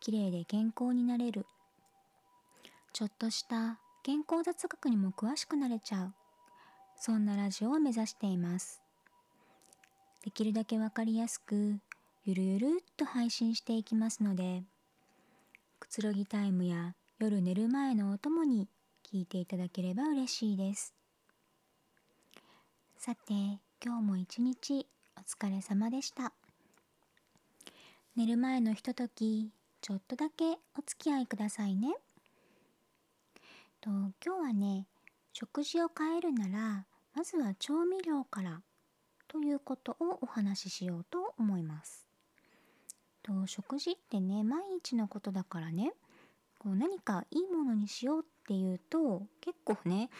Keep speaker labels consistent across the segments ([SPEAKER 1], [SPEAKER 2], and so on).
[SPEAKER 1] きれいで健康になれる。ちょっとした健康雑学にも詳しくなれちゃう。そんなラジオを目指しています。できるだけわかりやすく、ゆるゆるっと配信していきますので、くつろぎタイムや夜寝る前のお供に聞いていただければ嬉しいです。さて、今日も一日お疲れ様でした。寝る前のひととき、ちょっとだけお付き合いくださいね。と今日はね、食事を変えるなら、まずは調味料からということをお話ししようと思います。と食事ってね、毎日のことだからね、こう何かいいものにしようっていうと結構ね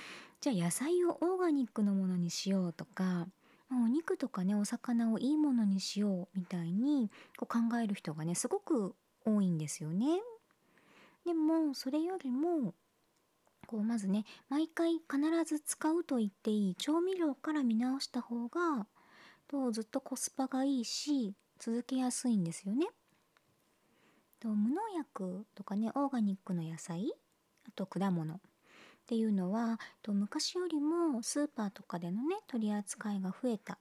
[SPEAKER 1] じゃあ野菜をオーガニックのものにしようとかお肉とかねお魚をいいものにしようみたいにこう考える人がねすごく多いんですよね。でもそれよりもこうまずね毎回必ず使うと言っていい調味料から見直した方がとずっとコスパがいいし続けやすいんですよね。と無農薬とかねオーガニックの野菜あと果物っていうのはと昔よりもスーパーとかでのね取り扱いが増えた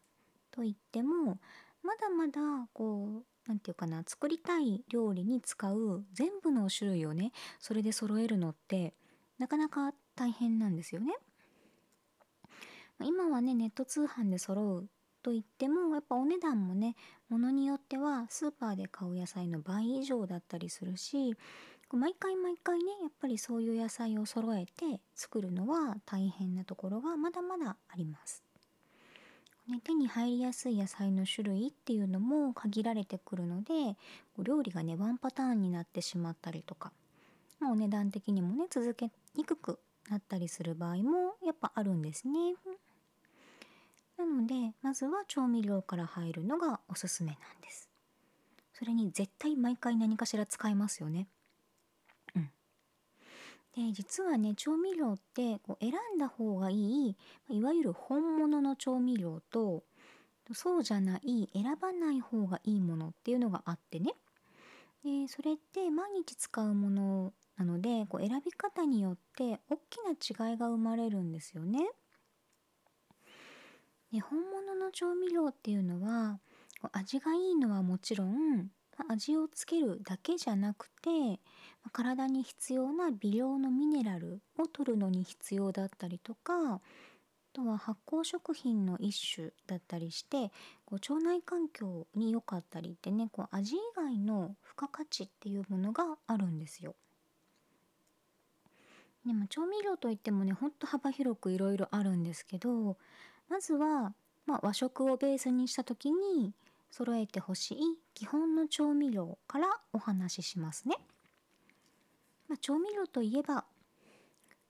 [SPEAKER 1] と言ってもまだまだこう何て言うかな作りたい料理に使う全部の種類をねそれで揃えるのってなかなか大変なんですよね。今はねネット通販で揃うと言ってもやっぱお値段もねものによってはスーパーで買う野菜の倍以上だったりするし毎回毎回ねやっぱりそういう野菜を揃えて作るのは大変なところがまだまだあります。ね、手に入りやすい野菜の種類っていうのも限られてくるので料理がねワンパターンになってしまったりとか、まあ、お値段的にもね続けにくくなったりする場合もやっぱあるんですね。なのでまずは調味料から入るのがおすすめなんです。それに絶対毎回何かしら使いますよね。で実はね調味料ってこう選んだ方がいいいわゆる本物の調味料とそうじゃない選ばない方がいいものっていうのがあってねでそれって毎日使うものなのでこう選び方によって大きな違いが生まれるんですよね。で本物の調味料っていうのは味がいいのはもちろん味をつけるだけじゃなくて体に必要な微量のミネラルを取るのに必要だったりとかあとは発酵食品の一種だったりしてこう腸内環境に良かったりってねこう味以外の付加価値っていうものがあるんですよ。でも調味料といってもねほんと幅広くいろいろあるんですけどまずは、まあ、和食をベースにした時に揃えてほしい基本の調味料からお話ししますね。まあ、調味料といえば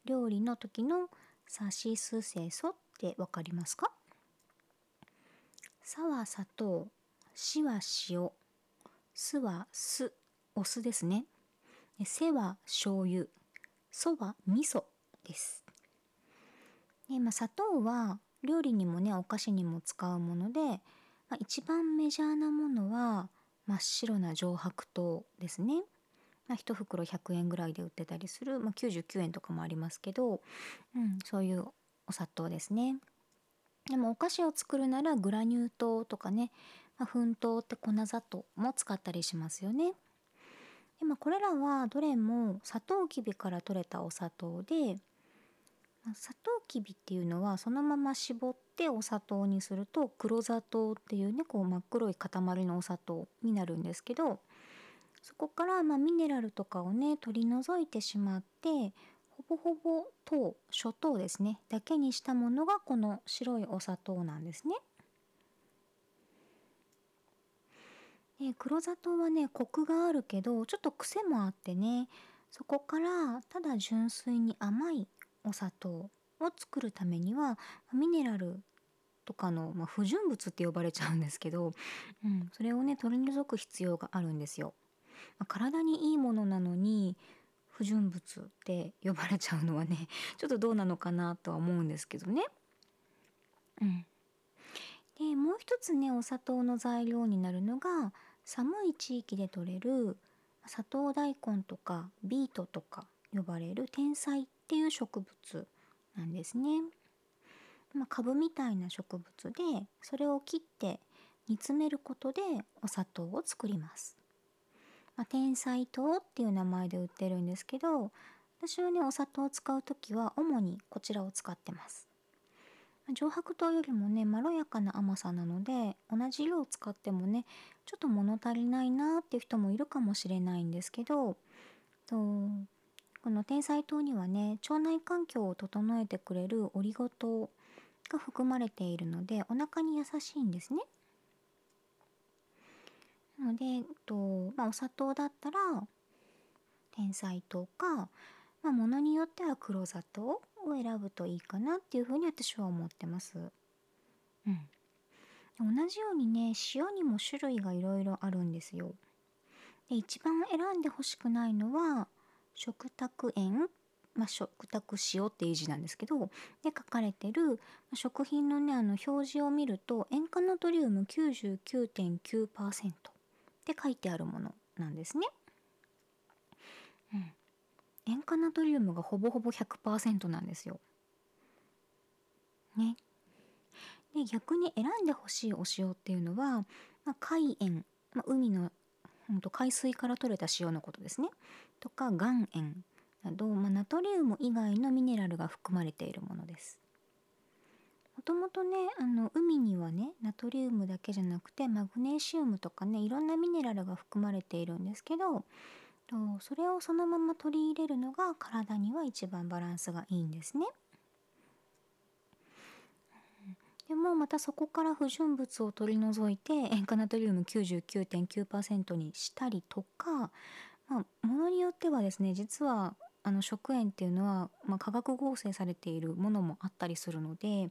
[SPEAKER 1] 料理の時のさしすせそってわかりますか？さは砂糖、しは塩、すは酢、お酢ですね。せは醤油、そは味噌です。でまあ、砂糖は料理にもねお菓子にも使うもので、まあ、一番メジャーなものは真っ白な上白糖ですね。ま、1袋100円ぐらいで売ってたりする、まあ、99円とかもありますけど、うん、そういうお砂糖ですね。でもお菓子を作るならグラニュー糖とかね、まあ、粉糖って粉砂糖も使ったりしますよね。でまあ、これらはどれもサトウキビから取れたお砂糖で、まあ、サトウキビっていうのはそのまま絞ってお砂糖にすると黒砂糖っていうねこう真っ黒い塊のお砂糖になるんですけどそこからまミネラルとかをね取り除いてしまってほぼほぼ糖諸糖ですねだけにしたものがこの白いお砂糖なんですね。で黒砂糖はねコクがあるけどちょっと癖もあってねそこからただ純粋に甘いお砂糖を作るためにはミネラルとかの、まあ、不純物って呼ばれちゃうんですけど、うん、それをね取り除く必要があるんですよ。まあ、体にいいものなのに不純物って呼ばれちゃうのはね ちょっとどうなのかなとは思うんですけどね。うん、でもう一つねお砂糖の材料になるのが寒い地域で採れる砂糖大根とかビートとか呼ばれる天才っていう植物なんですね。まあ、株みたいな植物でそれを切って煮詰めることでお砂糖を作ります。まあ、天才糖っていう名前で売ってるんですけど私はねお砂糖を使う時は主にこちらを使ってます。上白糖よりもねまろやかな甘さなので同じ量を使ってもねちょっと物足りないなっていう人もいるかもしれないんですけどとこの天才糖にはね腸内環境を整えてくれるオリゴ糖が含まれているのでお腹に優しいんですね。ので、えっとまあ、お砂糖だったら天才糖か、まあ、ものによっては黒砂糖を選ぶといいかなっていうふうに私は思ってます。うん、同じようにね塩にも種類がいろいろあるんですよ。で一番選んでほしくないのは食卓塩まあ、食卓塩っていう字なんですけどで書かれてる食品のねあの表示を見ると塩化ナトリウム99.9%って書いてあるものなんですね。うん、塩化ナトリウムがほぼほぼ100%なんですよ。ね。で逆に選んでほしいお塩っていうのは、まあ、海塩、まあ、海のほんと海水から取れた塩のことですね。とか岩塩など、まあ、ナトリウム以外のミネラルが含まれているものです。ともとねあの海にはねナトリウムだけじゃなくてマグネシウムとかねいろんなミネラルが含まれているんですけどそれをそのまま取り入れるのが体には一番バランスがいいんですね。でもまたそこから不純物を取り除いて塩化ナトリウム99.9%にしたりとか、まあ、ものによってはですね実はあの食塩っていうのは、まあ、化学合成されているものもあったりするので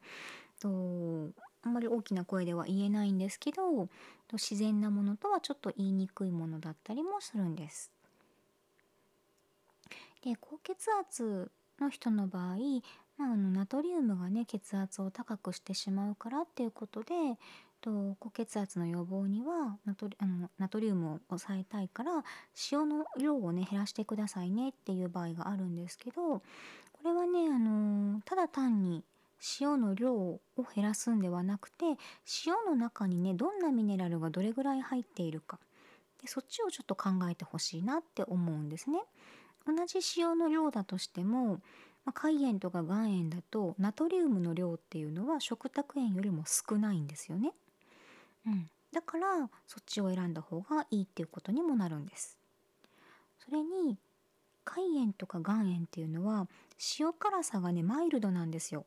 [SPEAKER 1] とあんまり大きな声では言えないんですけど自然なものとはちょっと言いにくいものだったりもするんです。で高血圧の人の場合、まあ、あのナトリウムがね血圧を高くしてしまうからっていうことでと高血圧の予防にはナトリあのナトリウムを抑えたいから塩の量をね減らしてくださいねっていう場合があるんですけどこれはねあのただ単に塩の量を減らすんではなくて塩の中にねどんなミネラルがどれぐらい入っているかでそっちをちょっと考えてほしいなって思うんですね。同じ塩の量だとしてもまあ、海塩とか岩塩だとナトリウムの量っていうのは食卓塩よりも少ないんですよね。うん、だからそっちを選んだ方がいいっていうことにもなるんです。それに海塩とか岩塩っていうのは塩辛さがねマイルドなんですよ。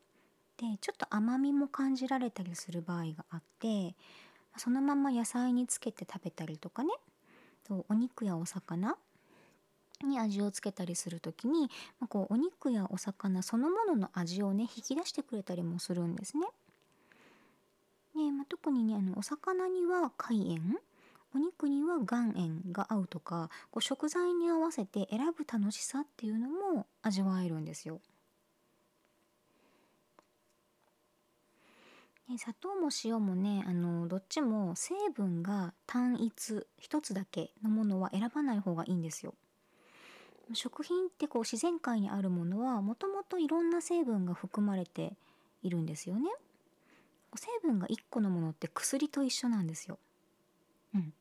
[SPEAKER 1] でちょっと甘みも感じられたりする場合があってそのまま野菜につけて食べたりとかねお肉やお魚に味をつけたりする時に、ま、こうお肉やお魚そのものの味をね引き出してくれたりもするんですね。でまあ、特にねあのお魚には海塩お肉には岩塩が合うとかこう食材に合わせて選ぶ楽しさっていうのも味わえるんですよ。で砂糖も塩もねあのどっちも成分が単一一つだけのものは選ばない方がいいんですよ。食品ってこう自然界にあるものはもともといろんな成分が含まれているんですよね。成分が1個のものって薬と一緒なんですよ。うん。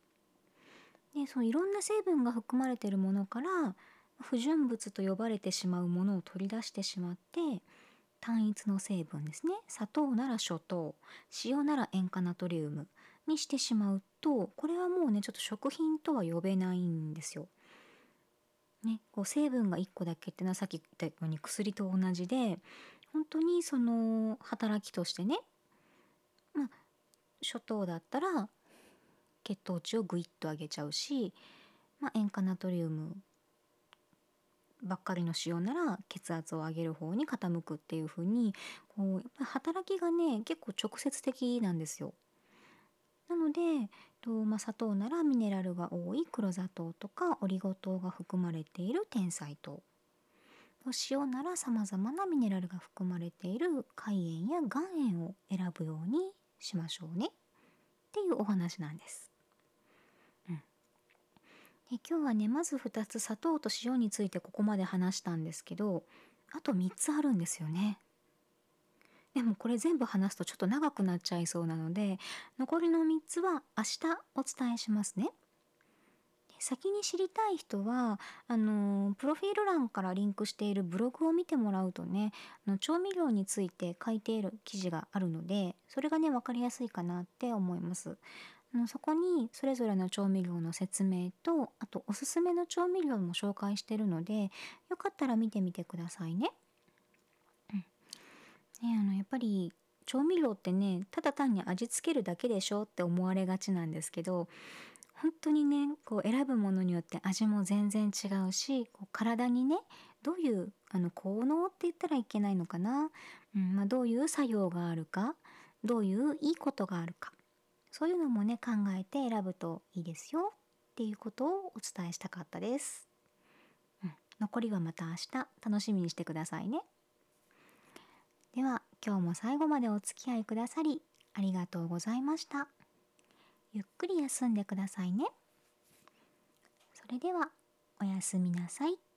[SPEAKER 1] でそのいろんな成分が含まれているものから不純物と呼ばれてしまうものを取り出してしまって単一の成分ですね砂糖なら諸糖塩なら塩化ナトリウムにしてしまうとこれはもうねちょっと食品とは呼べないんですよ。ね、こう成分が1個だけっていうのはさっき言ったように薬と同じで本当にその働きとしてね、まあ、初糖だったら血糖値をグイッと上げちゃうし、まあ、塩化ナトリウムばっかりの塩なら血圧を上げる方に傾くっていう風にこうやっぱ働きがね結構直接的なんですよ。なので、とまあ、砂糖ならミネラルが多い黒砂糖とかオリゴ糖が含まれている天才糖塩ならさまざまなミネラルが含まれている海塩や岩塩を選ぶようにしましょうねっていうお話なんです。で今日はねまず2つ砂糖と塩についてここまで話したんですけどあと3つあるんですよね。でもこれ全部話すとちょっと長くなっちゃいそうなので残りの3つは明日お伝えしますね。先に知りたい人はあのプロフィール欄からリンクしているブログを見てもらうとねあの調味料について書いている記事があるのでそれがね分かりやすいかなって思います。そこにそれぞれの調味料の説明とあとおすすめの調味料も紹介してるのでよかったら見てみてくださいね。うん、ねあのやっぱり調味料ってねただ単に味付けるだけでしょって思われがちなんですけど本当にねこう選ぶものによって味も全然違うしこう体にねどういうあの効能って言ったらいけないのかな、うんまあ、どういう作用があるかどういういいことがあるか。そういうのもね考えて選ぶといいですよっていうことをお伝えしたかったです。うん、残りはまた明日楽しみにしてくださいね。では今日も最後までお付き合いくださりありがとうございました。ゆっくり休んでくださいね。それではおやすみなさい。